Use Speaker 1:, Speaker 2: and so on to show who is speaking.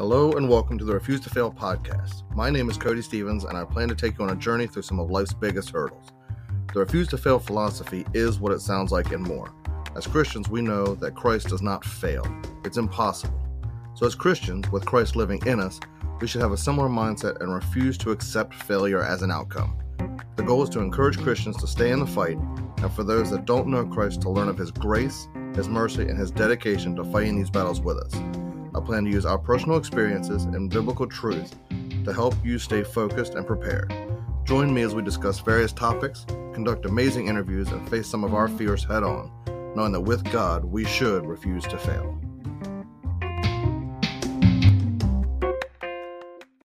Speaker 1: Hello and welcome to the Refuse to Fail podcast. My name is Cody Stevens and I plan to take you on a journey through some of life's biggest hurdles. The Refuse to Fail philosophy is what it sounds like and more. As Christians, we know that Christ does not fail, it's impossible. So, as Christians, with Christ living in us, we should have a similar mindset and refuse to accept failure as an outcome. The goal is to encourage Christians to stay in the fight, and for those that don't know Christ to learn of His grace, His mercy, and His dedication to fighting these battles with us. I plan to use our personal experiences and biblical truth to help you stay focused and prepared. Join me as we discuss various topics, conduct amazing interviews, and face some of our fears head on, knowing that with God we should refuse to fail.